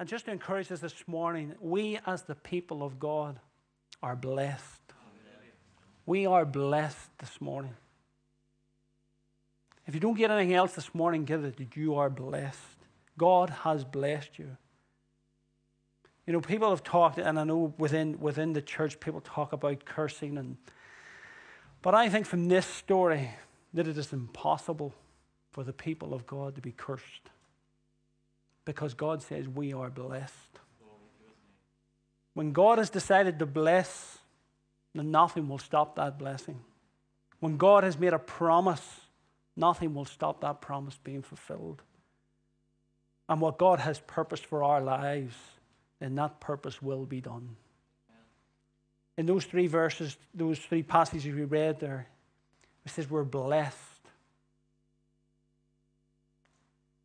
And just to encourage us this morning, we as the people of God are blessed. We are blessed this morning. If you don't get anything else this morning, get it that you are blessed. God has blessed you. You know, people have talked, and I know within within the church, people talk about cursing, and but I think from this story that it is impossible for the people of God to be cursed, because God says we are blessed. When God has decided to bless, then nothing will stop that blessing. When God has made a promise, nothing will stop that promise being fulfilled. And what God has purposed for our lives, then that purpose will be done. In those three verses, those three passages we read there, it says we're blessed.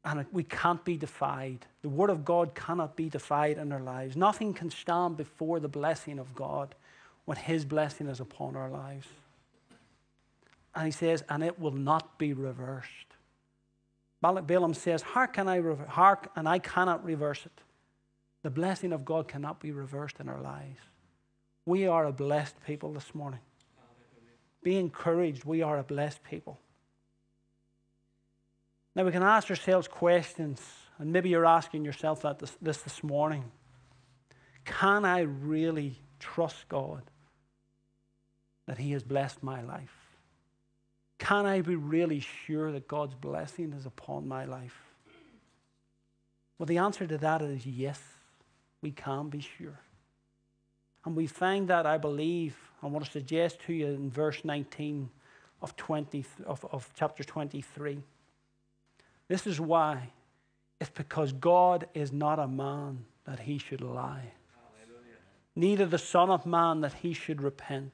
And we can't be defied. The Word of God cannot be defied in our lives. Nothing can stand before the blessing of God when His blessing is upon our lives. And He says, and it will not be reversed. Balaam says, How can I reverse? Hark, and I cannot reverse it. The blessing of God cannot be reversed in our lives. We are a blessed people this morning. Be encouraged. We are a blessed people. Now, we can ask ourselves questions, and maybe you're asking yourself that this, this, this morning. Can I really trust God that He has blessed my life? Can I be really sure that God's blessing is upon my life? Well, the answer to that is yes, we can be sure. And we find that, I believe, I want to suggest to you in verse 19 of, 20, of, of chapter 23. This is why. It's because God is not a man that he should lie, Hallelujah. neither the Son of Man that he should repent.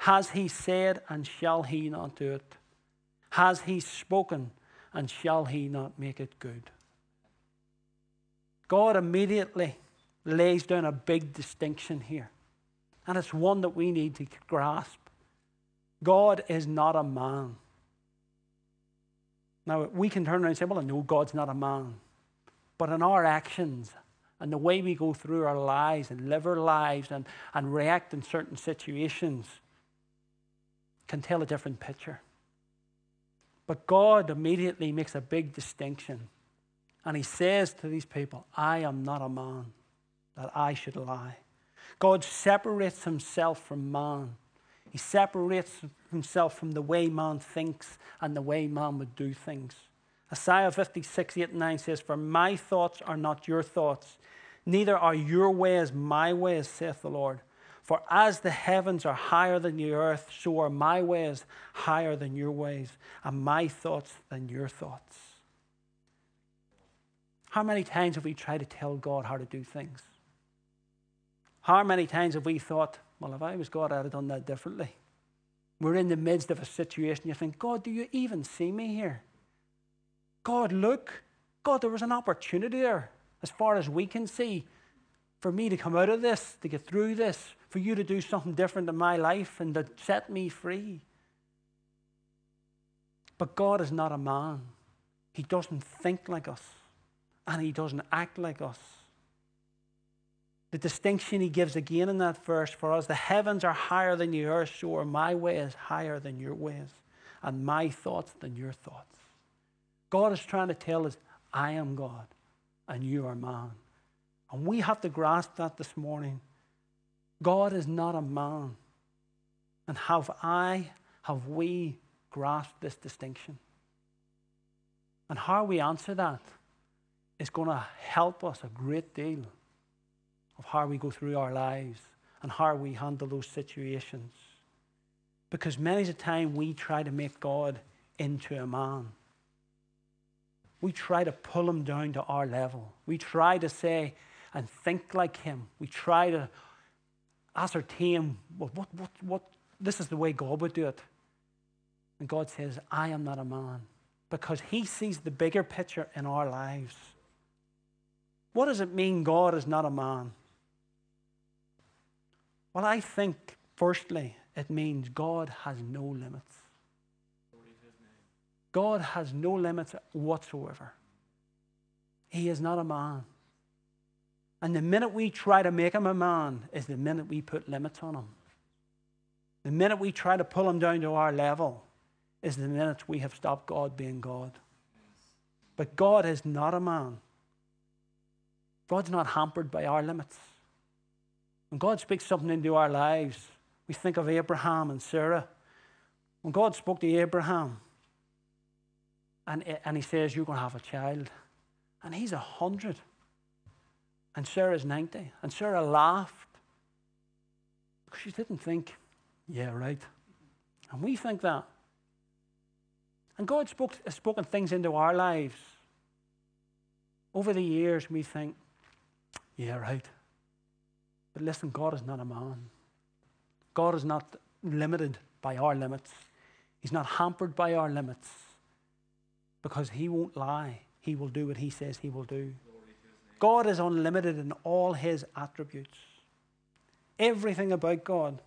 Has he said, and shall he not do it? Has he spoken, and shall he not make it good? God immediately lays down a big distinction here, and it's one that we need to grasp. God is not a man. Now, we can turn around and say, well, I know God's not a man. But in our actions and the way we go through our lives and live our lives and, and react in certain situations, can tell a different picture. But God immediately makes a big distinction. And He says to these people, I am not a man that I should lie. God separates Himself from man. He separates Himself from the way man thinks and the way man would do things. Isaiah 56, 8 and 9 says, For my thoughts are not your thoughts, neither are your ways my ways, saith the Lord. For as the heavens are higher than the earth, so are my ways higher than your ways, and my thoughts than your thoughts. How many times have we tried to tell God how to do things? How many times have we thought, well, if I was God, I'd have done that differently? We're in the midst of a situation, you think, God, do you even see me here? God, look. God, there was an opportunity there, as far as we can see, for me to come out of this, to get through this, for you to do something different in my life and to set me free. But God is not a man. He doesn't think like us, and He doesn't act like us. The distinction He gives again in that verse for us the heavens are higher than the earth, so are my ways higher than your ways, and my thoughts than your thoughts. God is trying to tell us, I am God, and you are man. And we have to grasp that this morning. God is not a man. And have I, have we grasped this distinction? And how we answer that is going to help us a great deal of how we go through our lives and how we handle those situations. Because many a time we try to make God into a man. We try to pull him down to our level. We try to say and think like him. We try to ascertain well, what, what, what, this is the way God would do it. And God says, I am not a man. Because he sees the bigger picture in our lives. What does it mean God is not a man? Well, I think, firstly, it means God has no limits. God has no limits whatsoever. He is not a man. And the minute we try to make him a man is the minute we put limits on him. The minute we try to pull him down to our level is the minute we have stopped God being God. But God is not a man. God's not hampered by our limits. When God speaks something into our lives, we think of Abraham and Sarah. When God spoke to Abraham, and, and he says, You're going to have a child, and he's a hundred, and Sarah's 90, and Sarah laughed because she didn't think, Yeah, right. And we think that. And God spoke, has spoken things into our lives. Over the years, we think, yeah, right. But listen, God is not a man. God is not limited by our limits. He's not hampered by our limits because He won't lie. He will do what He says He will do. God is unlimited in all His attributes. Everything about God.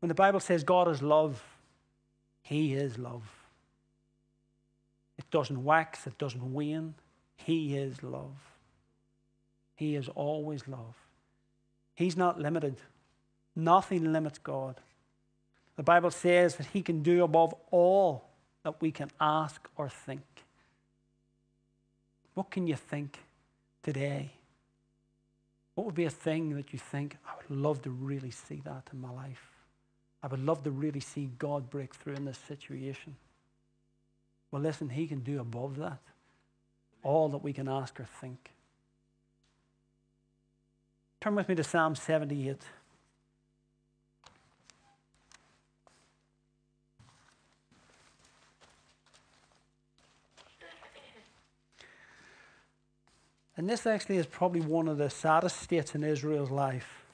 When the Bible says God is love, He is love. It doesn't wax, it doesn't wane. He is love. He is always love. He's not limited. Nothing limits God. The Bible says that He can do above all that we can ask or think. What can you think today? What would be a thing that you think, I would love to really see that in my life? I would love to really see God break through in this situation. Well, listen, He can do above that all that we can ask or think. Turn with me to Psalm 78. And this actually is probably one of the saddest states in Israel's life.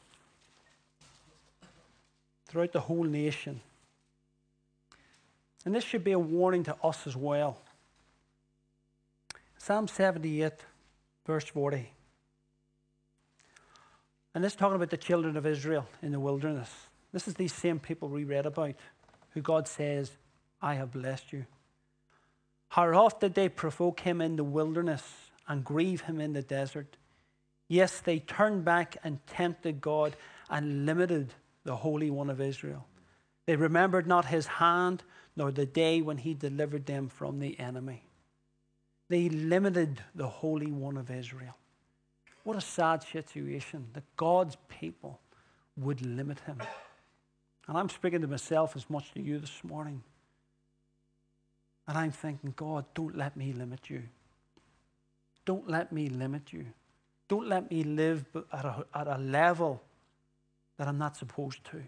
Throughout the whole nation. And this should be a warning to us as well. Psalm 78, verse 40. And this is talking about the children of Israel in the wilderness. This is these same people we read about, who God says, I have blessed you. How oft did they provoke him in the wilderness and grieve him in the desert? Yes, they turned back and tempted God and limited the Holy One of Israel. They remembered not his hand nor the day when he delivered them from the enemy. They limited the Holy One of Israel. What a sad situation that God's people would limit him. And I'm speaking to myself as much to you this morning. And I'm thinking, God, don't let me limit you. Don't let me limit you. Don't let me live at a, at a level that I'm not supposed to.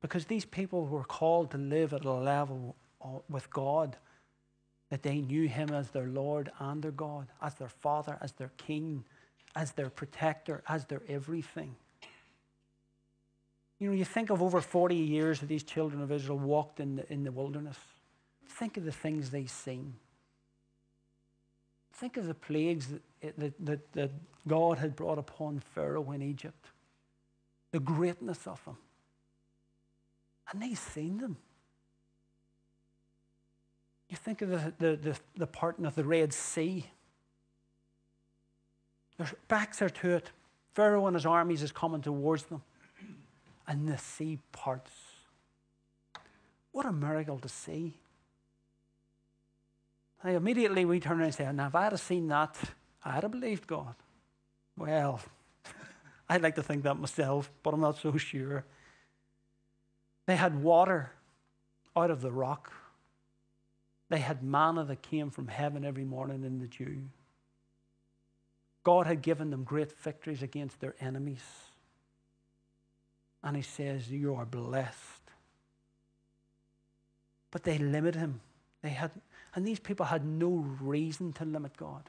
Because these people were called to live at a level with God that they knew Him as their Lord and their God, as their Father, as their King, as their protector, as their everything. You know, you think of over 40 years that these children of Israel walked in the, in the wilderness. Think of the things they've seen. Think of the plagues that, eh, that, that, that God had brought upon Pharaoh in Egypt, the greatness of them. And they've seen them. You think of the, the, the, the parting of the Red Sea. Their backs are to it. Pharaoh and his armies is coming towards them. And the sea parts. What a miracle to see. Now, immediately we turn around and say, now, if I had seen that, I'd have believed God. Well, I'd like to think that myself, but I'm not so sure. They had water out of the rock. They had manna that came from heaven every morning in the dew. God had given them great victories against their enemies. And he says, You are blessed. But they limit him. They had, and these people had no reason to limit God.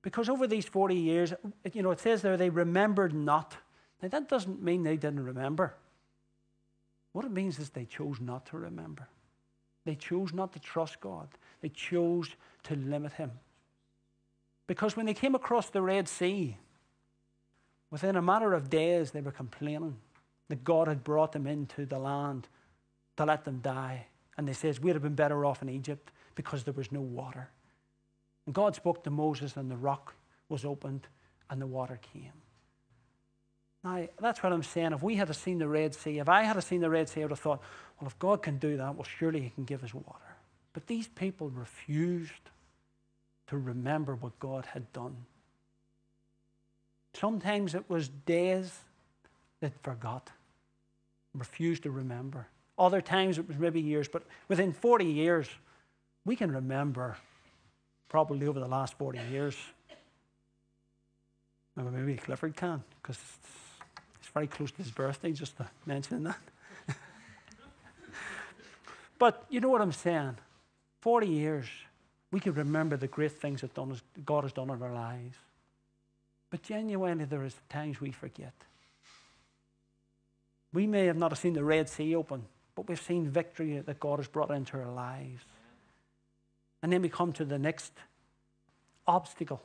Because over these 40 years, you know, it says there they remembered not. Now, that doesn't mean they didn't remember. What it means is they chose not to remember. They chose not to trust God. They chose to limit Him. Because when they came across the Red Sea, within a matter of days, they were complaining that God had brought them into the land to let them die. And they says, we'd have been better off in Egypt because there was no water. And God spoke to Moses, and the rock was opened, and the water came. Now, that's what I'm saying. If we had seen the Red Sea, if I had seen the Red Sea, I would have thought, well, if God can do that, well, surely He can give us water. But these people refused to remember what God had done. Sometimes it was days that forgot, refused to remember. Other times it was maybe years, but within 40 years, we can remember probably over the last 40 years. Maybe Clifford can, because it's very close to his birthday, just to mention that. but you know what I'm saying? 40 years, we can remember the great things that God has done in our lives. But genuinely, there is times we forget. We may have not seen the Red Sea open, but we've seen victory that God has brought into our lives. And then we come to the next obstacle.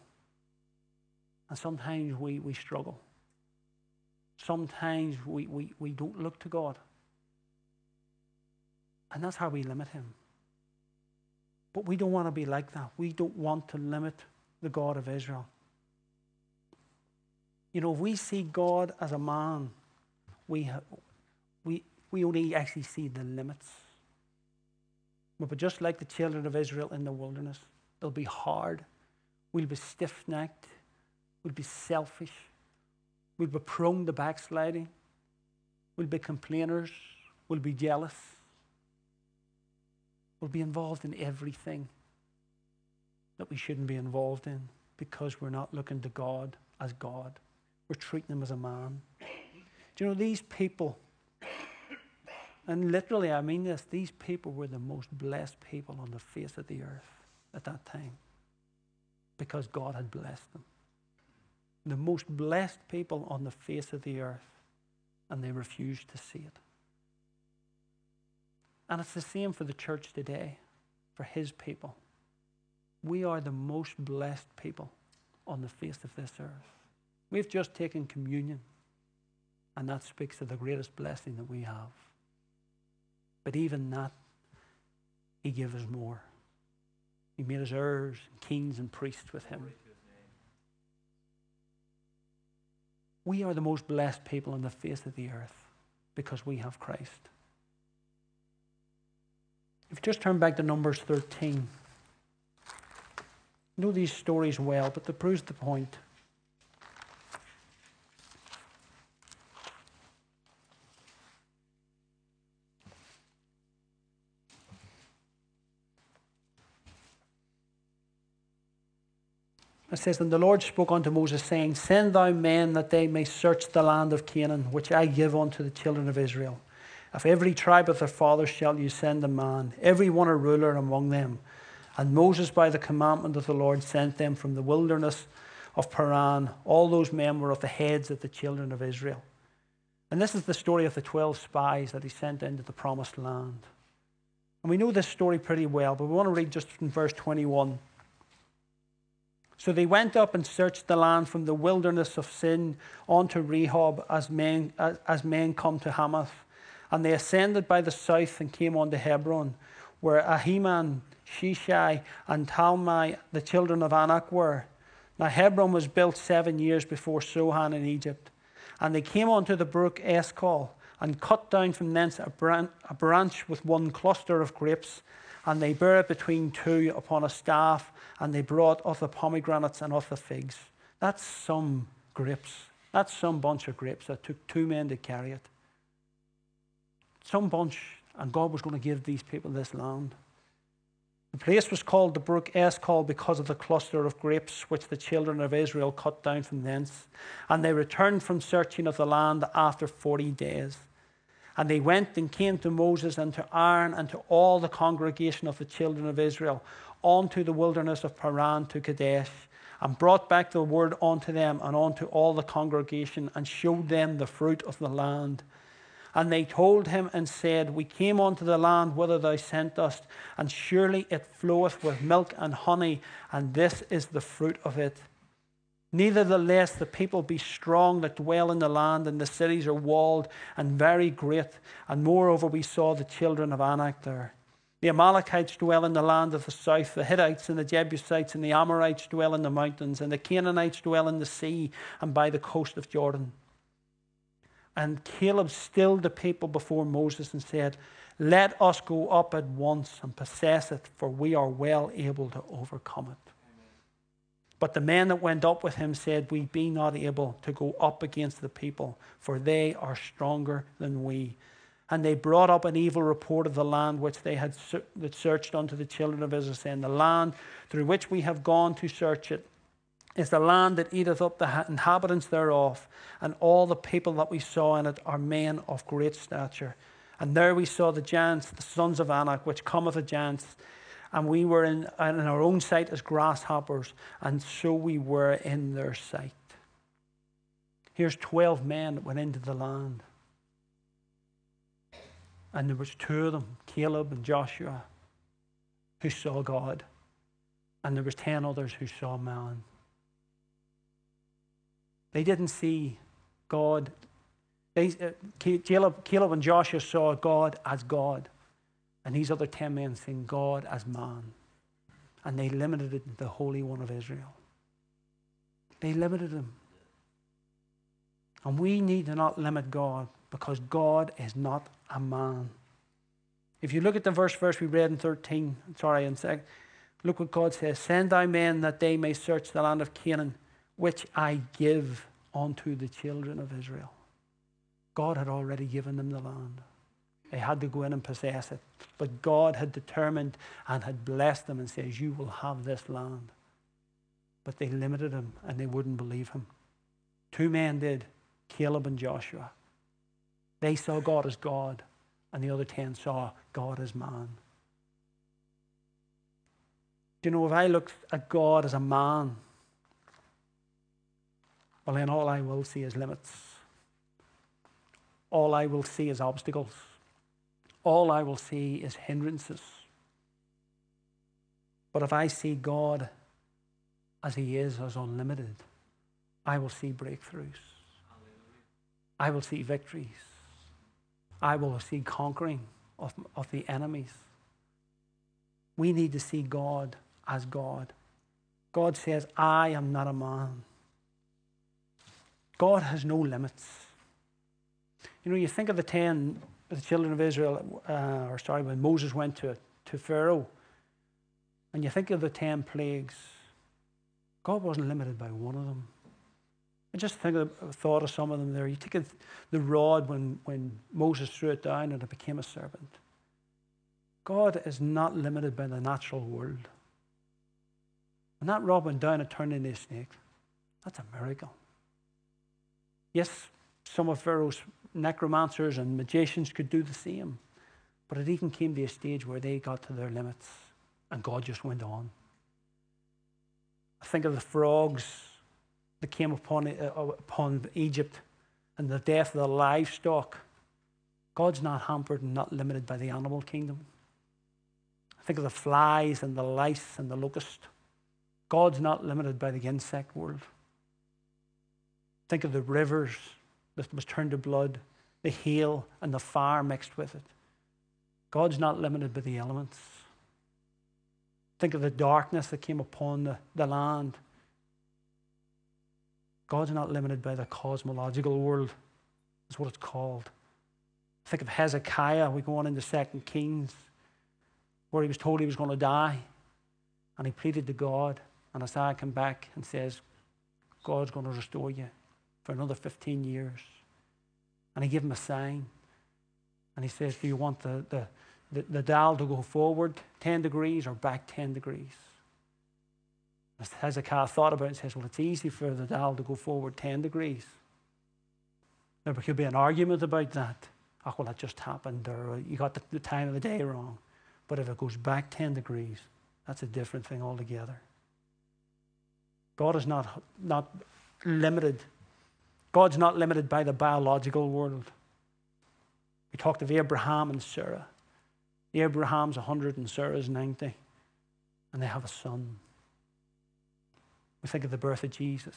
And sometimes we, we struggle. Sometimes we, we, we don't look to God. And that's how we limit Him. But we don't want to be like that. We don't want to limit the God of Israel. You know, if we see God as a man, we, we, we only actually see the limits. But just like the children of Israel in the wilderness, it'll be hard. We'll be stiff necked. We'll be selfish. We'll be prone to backsliding. We'll be complainers. We'll be jealous. We'll be involved in everything that we shouldn't be involved in because we're not looking to God as God. We're treating Him as a man. Do you know these people? And literally, I mean this, these people were the most blessed people on the face of the earth at that time because God had blessed them the most blessed people on the face of the earth, and they refused to see it. And it's the same for the church today, for his people. We are the most blessed people on the face of this earth. We've just taken communion, and that speaks of the greatest blessing that we have. But even that, he gave us more. He made us heirs, kings, and priests with him. We are the most blessed people on the face of the earth because we have Christ. If you just turn back to Numbers 13, you know these stories well, but that proves the point. It says, And the Lord spoke unto Moses, saying, Send thou men that they may search the land of Canaan, which I give unto the children of Israel. Of every tribe of their fathers shall you send a man, every one a ruler among them. And Moses, by the commandment of the Lord, sent them from the wilderness of Paran. All those men were of the heads of the children of Israel. And this is the story of the 12 spies that he sent into the promised land. And we know this story pretty well, but we want to read just from verse 21. So they went up and searched the land from the wilderness of Sin unto Rehob as men, as, as men come to Hamath. And they ascended by the south and came unto Hebron, where Ahiman, Sheshai, and Talmai, the children of Anak, were. Now Hebron was built seven years before Zoan in Egypt. And they came unto the brook Eshcol, and cut down from thence a, bran- a branch with one cluster of grapes, and they bare it between two upon a staff, and they brought of the pomegranates and of the figs. That's some grapes. That's some bunch of grapes that took two men to carry it. Some bunch, and God was going to give these people this land. The place was called the brook Eshcol because of the cluster of grapes which the children of Israel cut down from thence. And they returned from searching of the land after forty days. And they went and came to Moses and to Aaron and to all the congregation of the children of Israel unto the wilderness of Paran to Kadesh, and brought back the word unto them and unto all the congregation, and showed them the fruit of the land. And they told him and said, We came unto the land whither thou sent us, and surely it floweth with milk and honey, and this is the fruit of it. Nevertheless, the people be strong that dwell in the land, and the cities are walled and very great. And moreover, we saw the children of Anak there. The Amalekites dwell in the land of the south. The Hittites and the Jebusites and the Amorites dwell in the mountains. And the Canaanites dwell in the sea and by the coast of Jordan. And Caleb stilled the people before Moses and said, Let us go up at once and possess it, for we are well able to overcome it. But the men that went up with him said, We be not able to go up against the people, for they are stronger than we. And they brought up an evil report of the land which they had searched unto the children of Israel, saying, The land through which we have gone to search it is the land that eateth up the inhabitants thereof, and all the people that we saw in it are men of great stature. And there we saw the giants, the sons of Anak, which come of the giants, and we were in, in our own sight as grasshoppers, and so we were in their sight. Here's 12 men that went into the land. And there was two of them, Caleb and Joshua, who saw God. And there was 10 others who saw man. They didn't see God. They, uh, Caleb, Caleb and Joshua saw God as God. And these other 10 men seen God as man. And they limited the Holy One of Israel. They limited him. And we need to not limit God because God is not a man. If you look at the verse verse we read in 13, sorry, in sec, look what God says Send thy men that they may search the land of Canaan, which I give unto the children of Israel. God had already given them the land. They had to go in and possess it. But God had determined and had blessed them and says, You will have this land. But they limited him and they wouldn't believe him. Two men did, Caleb and Joshua. They saw God as God, and the other ten saw God as man. Do you know, if I look at God as a man, well, then all I will see is limits. All I will see is obstacles all I will see is hindrances. But if I see God as He is, as unlimited, I will see breakthroughs. I will see victories. I will see conquering of, of the enemies. We need to see God as God. God says, I am not a man. God has no limits. You know, you think of the ten the children of Israel, uh, or sorry, when Moses went to, to Pharaoh, and you think of the 10 plagues, God wasn't limited by one of them. I just think of, thought of some of them there. You take the rod when, when Moses threw it down and it became a serpent. God is not limited by the natural world. When that rod went down, it turned into a snake. That's a miracle. Yes, some of Pharaoh's necromancers and magicians could do the same. But it even came to a stage where they got to their limits and God just went on. I think of the frogs that came upon, uh, upon Egypt and the death of the livestock. God's not hampered and not limited by the animal kingdom. I think of the flies and the lice and the locust. God's not limited by the insect world. Think of the rivers that was turned to blood, the hail and the fire mixed with it. God's not limited by the elements. Think of the darkness that came upon the, the land. God's not limited by the cosmological world, is what it's called. Think of Hezekiah. We go on into Second Kings, where he was told he was going to die. And he pleaded to God. And Isaiah came back and says, God's going to restore you for another 15 years. And he gave him a sign. And he says, Do you want the, the, the, the dial to go forward 10 degrees or back 10 degrees? As Hezekiah thought about it and says, Well, it's easy for the dial to go forward 10 degrees. There could be an argument about that. Oh, well, that just happened, or you got the, the time of the day wrong. But if it goes back 10 degrees, that's a different thing altogether. God is not, not limited God's not limited by the biological world. We talked of Abraham and Sarah. Abraham's 100 and Sarah's 90, and they have a son. We think of the birth of Jesus.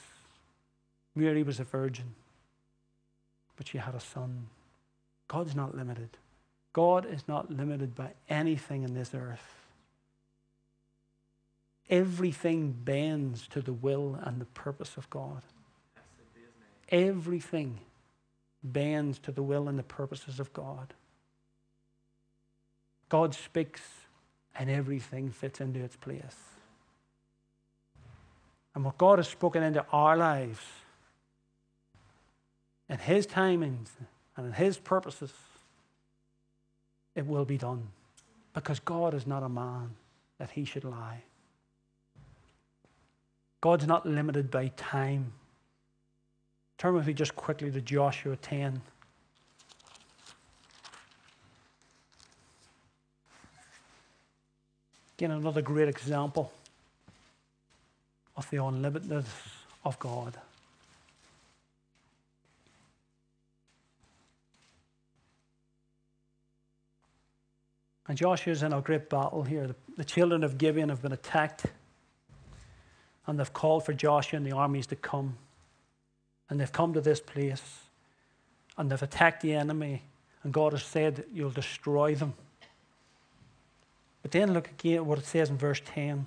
Mary was a virgin, but she had a son. God's not limited. God is not limited by anything in this earth. Everything bends to the will and the purpose of God. Everything bends to the will and the purposes of God. God speaks and everything fits into its place. And what God has spoken into our lives, in His timings and in His purposes, it will be done. Because God is not a man that He should lie. God's not limited by time. Turn with me just quickly to Joshua 10. Again, another great example of the unlimitedness of God. And Joshua's in a great battle here. The, the, children of Gibeon have been attacked, and they've called for Joshua and the armies to come. And they've come to this place, and they've attacked the enemy, and God has said, You'll destroy them. But then look again at what it says in verse 10.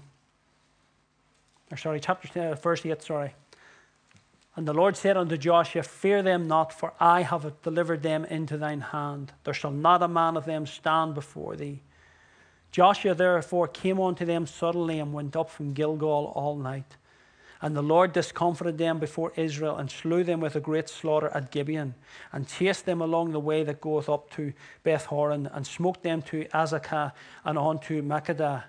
Or sorry, chapter 10, uh, verse 8, sorry. And the Lord said unto Joshua, Fear them not, for I have delivered them into thine hand. There shall not a man of them stand before thee. Joshua therefore came unto them suddenly and went up from Gilgal all night. And the Lord discomfited them before Israel and slew them with a great slaughter at Gibeon, and chased them along the way that goeth up to Beth Horon, and smote them to Azekah and on to Makkedah.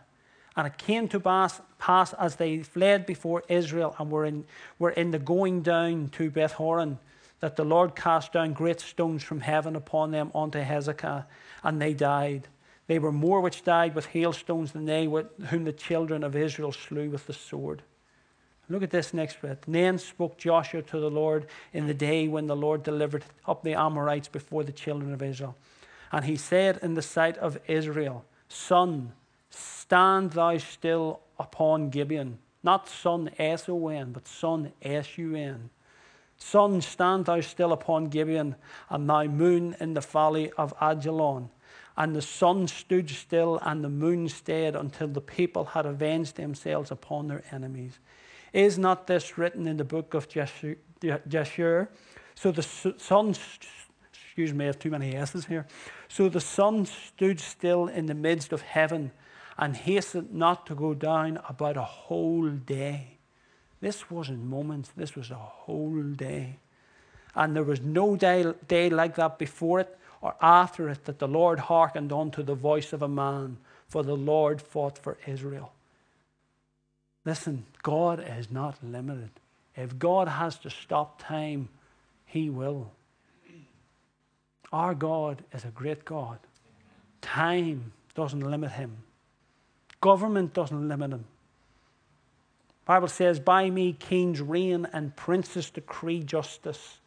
And it came to pass, pass as they fled before Israel and were in, were in the going down to Beth Horon, that the Lord cast down great stones from heaven upon them unto Azekah, and they died. They were more which died with hailstones than they whom the children of Israel slew with the sword. Look at this next bit. Then spoke Joshua to the Lord in the day when the Lord delivered up the Amorites before the children of Israel. And he said in the sight of Israel, Son, stand thou still upon Gibeon. Not son S O N, but son S U N. Sun, stand thou still upon Gibeon, and thou moon in the valley of Ajalon. And the sun stood still, and the moon stayed until the people had avenged themselves upon their enemies. Is not this written in the book of Jasher? So the sun, excuse me, I have too many S's here. So the sun stood still in the midst of heaven and hastened not to go down about a whole day. This wasn't moments, this was a whole day. And there was no day, day like that before it or after it that the Lord hearkened unto the voice of a man, for the Lord fought for Israel. Listen, God is not limited. If God has to stop time, He will. Our God is a great God. Time doesn't limit Him, government doesn't limit Him. Bible says, By me kings reign and princes decree justice.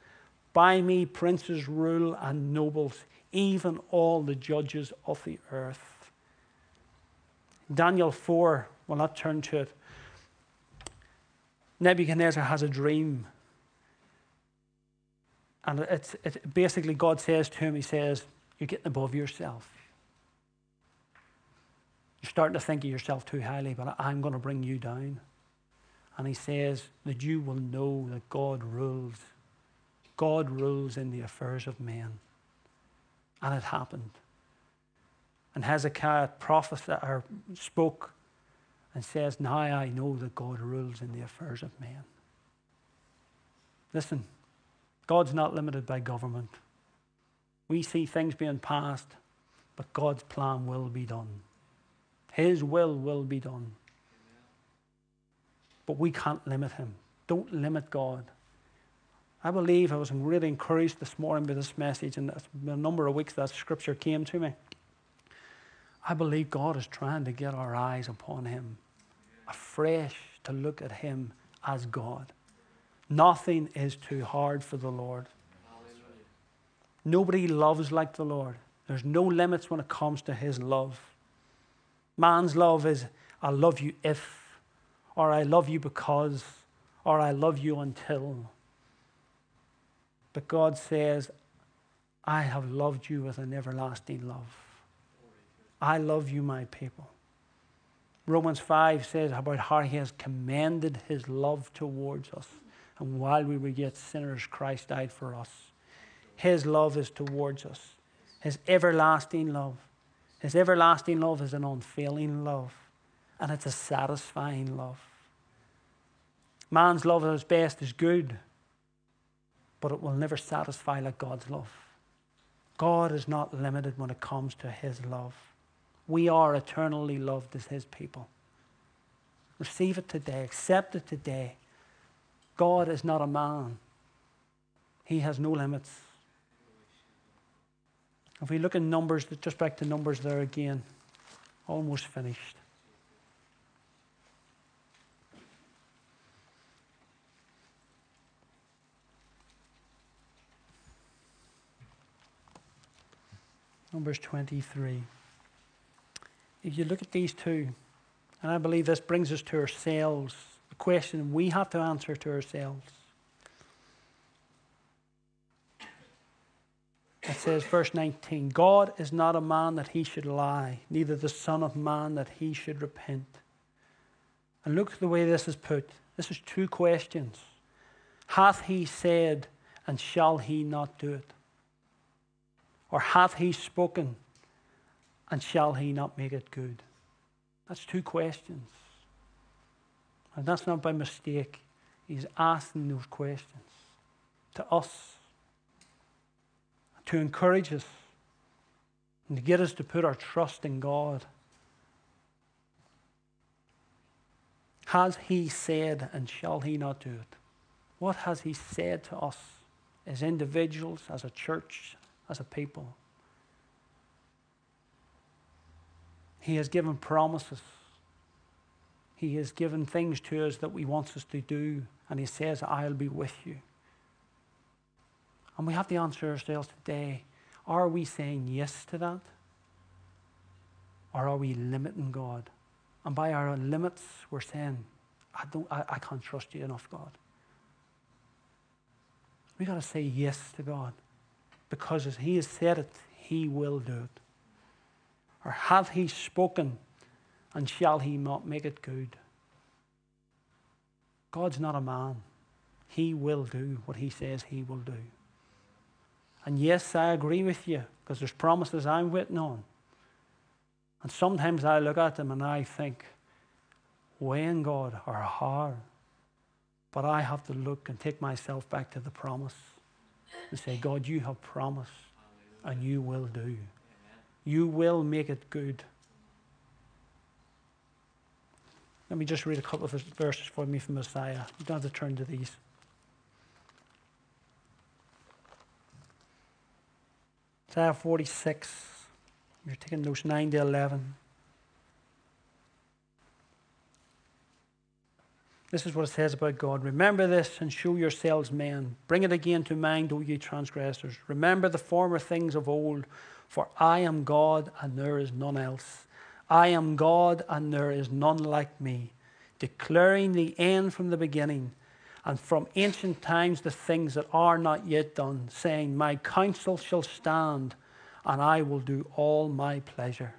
By me princes rule and nobles, even all the judges of the earth. Daniel 4, we'll not turn to it. Nebuchadnezzar has a dream. And it's, it's basically God says to him, He says, You're getting above yourself. You're starting to think of yourself too highly, but I'm going to bring you down. And he says that you will know that God rules. God rules in the affairs of men. And it happened. And Hezekiah prophesied or spoke and says, Now I know that God rules in the affairs of men. Listen, God's not limited by government. We see things being passed, but God's plan will be done. His will will be done. But we can't limit Him. Don't limit God. I believe I was really encouraged this morning by this message, and a number of weeks that scripture came to me. I believe God is trying to get our eyes upon Him afresh to look at Him as God. Nothing is too hard for the Lord. Nobody loves like the Lord. There's no limits when it comes to His love. Man's love is, I love you if, or I love you because, or I love you until. But God says, I have loved you with an everlasting love. I love you, my people. Romans 5 says about how he has commended his love towards us. And while we were yet sinners, Christ died for us. His love is towards us, his everlasting love. His everlasting love is an unfailing love, and it's a satisfying love. Man's love at its best is good, but it will never satisfy like God's love. God is not limited when it comes to his love. We are eternally loved as his people. Receive it today, accept it today. God is not a man, he has no limits. If we look at numbers, just back to numbers there again, almost finished. Numbers 23. If you look at these two, and I believe this brings us to ourselves, the question we have to answer to ourselves. It says, verse 19 God is not a man that he should lie, neither the Son of Man that he should repent. And look at the way this is put. This is two questions. Hath he said, and shall he not do it? Or hath he spoken, and shall he not make it good? That's two questions. And that's not by mistake. He's asking those questions to us to encourage us and to get us to put our trust in God. Has He said, and shall He not do it? What has He said to us as individuals, as a church, as a people? He has given promises. He has given things to us that He wants us to do, and He says, I'll be with you. And we have to answer ourselves today are we saying yes to that? Or are we limiting God? And by our limits, we're saying, I, don't, I, I can't trust you enough, God. We've got to say yes to God because as He has said it, He will do it. Or hath He spoken, and shall He not make it good? God's not a man. He will do what He says He will do. And yes, I agree with you because there's promises I'm waiting on. And sometimes I look at them and I think, when God or how? But I have to look and take myself back to the promise and say, God, you have promised and you will do. You will make it good. Let me just read a couple of verses for me from Isaiah. You don't have to turn to these. Isaiah 46. You're taking those 9 to 11. This is what it says about God. Remember this and show yourselves men. Bring it again to mind, O ye transgressors. Remember the former things of old, for I am God and there is none else. I am God and there is none like me, declaring the end from the beginning and from ancient times the things that are not yet done, saying, My counsel shall stand, and I will do all my pleasure.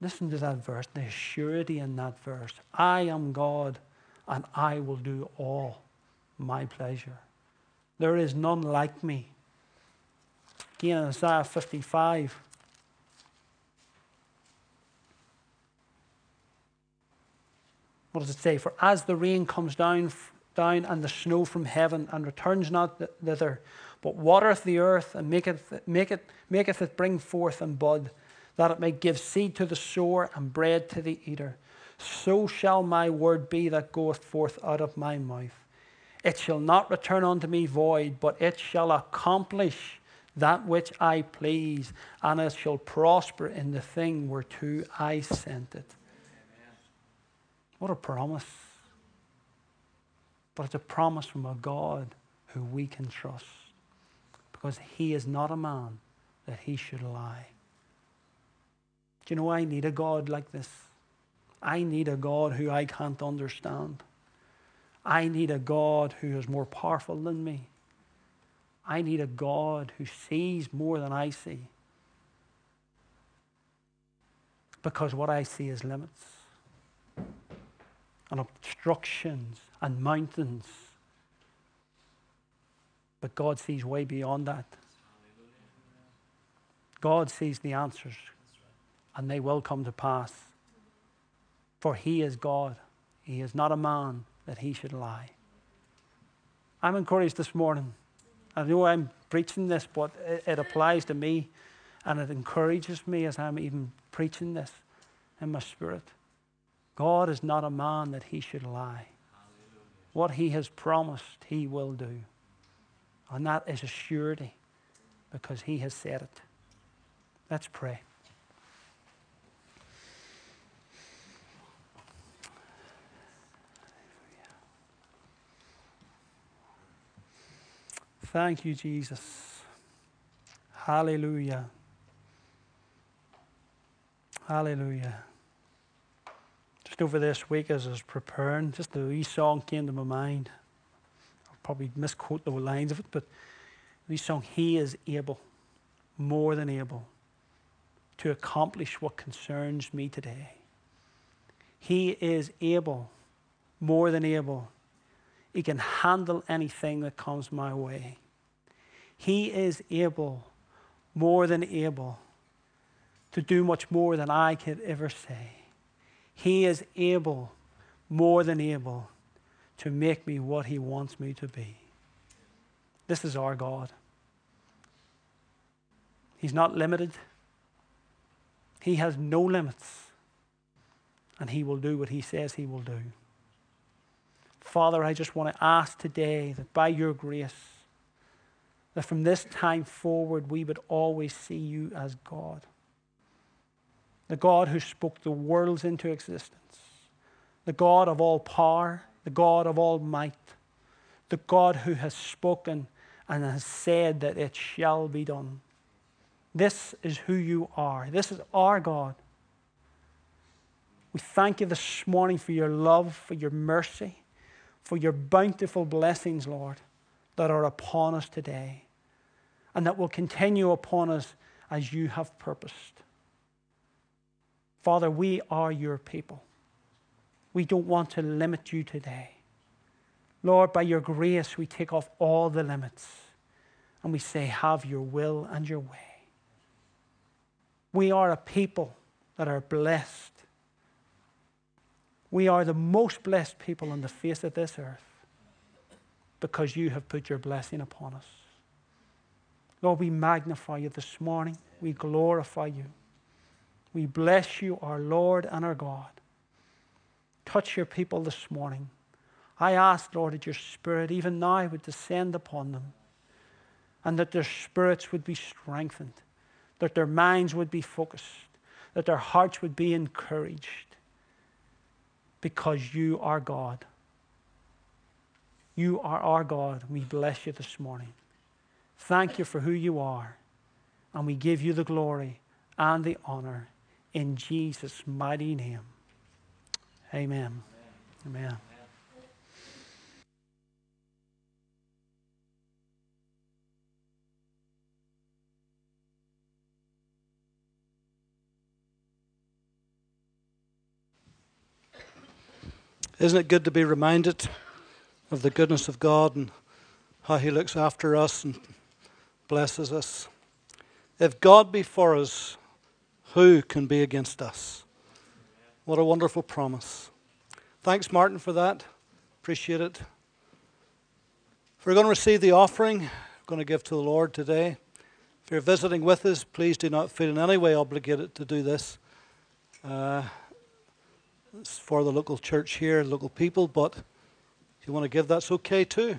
Listen to that verse, the surety in that verse. I am God, and I will do all my pleasure. There is none like me. Again, in Isaiah 55. what does it say? For as the rain comes down, down and the snow from heaven and returns not thither, but watereth the earth and maketh, maketh, maketh it bring forth and bud, that it may give seed to the sower and bread to the eater, so shall my word be that goeth forth out of my mouth. It shall not return unto me void, but it shall accomplish that which I please, and it shall prosper in the thing whereto I sent it. What a promise. But it's a promise from a God who we can trust because he is not a man that he should lie. Do you know I need a God like this? I need a God who I can't understand. I need a God who is more powerful than me. I need a God who sees more than I see. Because what I see is limits and obstructions and mountains. But God sees way beyond that. God sees the answers, and they will come to pass. For He is God. He is not a man that He should lie. I'm encouraged this morning. I know I'm preaching this, but it, it applies to me, and it encourages me as I'm even preaching this in my spirit. God is not a man that he should lie. What he has promised, he will do. And that is a surety because he has said it. Let's pray. Thank you, Jesus. Hallelujah. Hallelujah just over this week as I was preparing, just the wee song came to my mind. I'll probably misquote the lines of it, but the song, He is able, more than able, to accomplish what concerns me today. He is able, more than able. He can handle anything that comes my way. He is able, more than able, to do much more than I could ever say. He is able, more than able, to make me what He wants me to be. This is our God. He's not limited, He has no limits, and He will do what He says He will do. Father, I just want to ask today that by your grace, that from this time forward we would always see you as God the God who spoke the worlds into existence, the God of all power, the God of all might, the God who has spoken and has said that it shall be done. This is who you are. This is our God. We thank you this morning for your love, for your mercy, for your bountiful blessings, Lord, that are upon us today and that will continue upon us as you have purposed. Father, we are your people. We don't want to limit you today. Lord, by your grace, we take off all the limits and we say, Have your will and your way. We are a people that are blessed. We are the most blessed people on the face of this earth because you have put your blessing upon us. Lord, we magnify you this morning. We glorify you. We bless you, our Lord and our God. Touch your people this morning. I ask, Lord, that your Spirit, even now, would descend upon them and that their spirits would be strengthened, that their minds would be focused, that their hearts would be encouraged because you are God. You are our God. We bless you this morning. Thank you for who you are, and we give you the glory and the honor in Jesus' mighty name. Amen. Amen. Amen. Isn't it good to be reminded of the goodness of God and how He looks after us and blesses us? If God be for us, who can be against us? What a wonderful promise. Thanks, Martin, for that. Appreciate it. If we're going to receive the offering, we're going to give to the Lord today. If you're visiting with us, please do not feel in any way obligated to do this. Uh, it's for the local church here, local people, but if you want to give, that's okay too.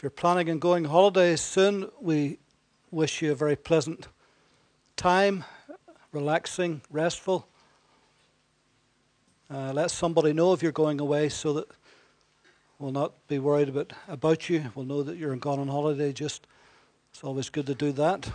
If you're planning on going holidays soon, we wish you a very pleasant time, relaxing, restful. Uh, let somebody know if you're going away so that we'll not be worried about, about you. We'll know that you're gone on holiday. Just it's always good to do that.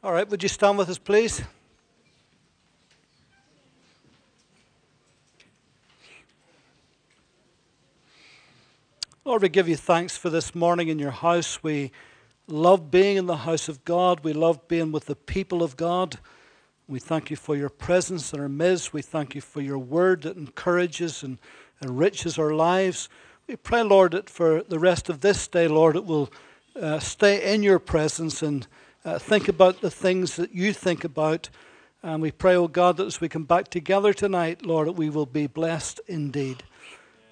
All right, would you stand with us, please? Lord, we give you thanks for this morning in your house. We love being in the house of God. We love being with the people of God. We thank you for your presence in our midst. We thank you for your word that encourages and enriches our lives. We pray, Lord, that for the rest of this day, Lord, it will uh, stay in your presence and uh, think about the things that you think about. And we pray, oh God, that as we come back together tonight, Lord, that we will be blessed indeed.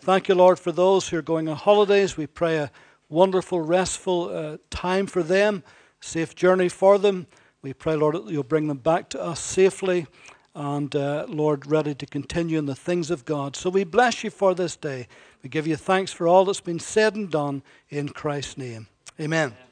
Thank you, Lord, for those who are going on holidays. We pray a wonderful, restful uh, time for them, safe journey for them. We pray, Lord, that you'll bring them back to us safely and, uh, Lord, ready to continue in the things of God. So we bless you for this day. We give you thanks for all that's been said and done in Christ's name. Amen. Amen.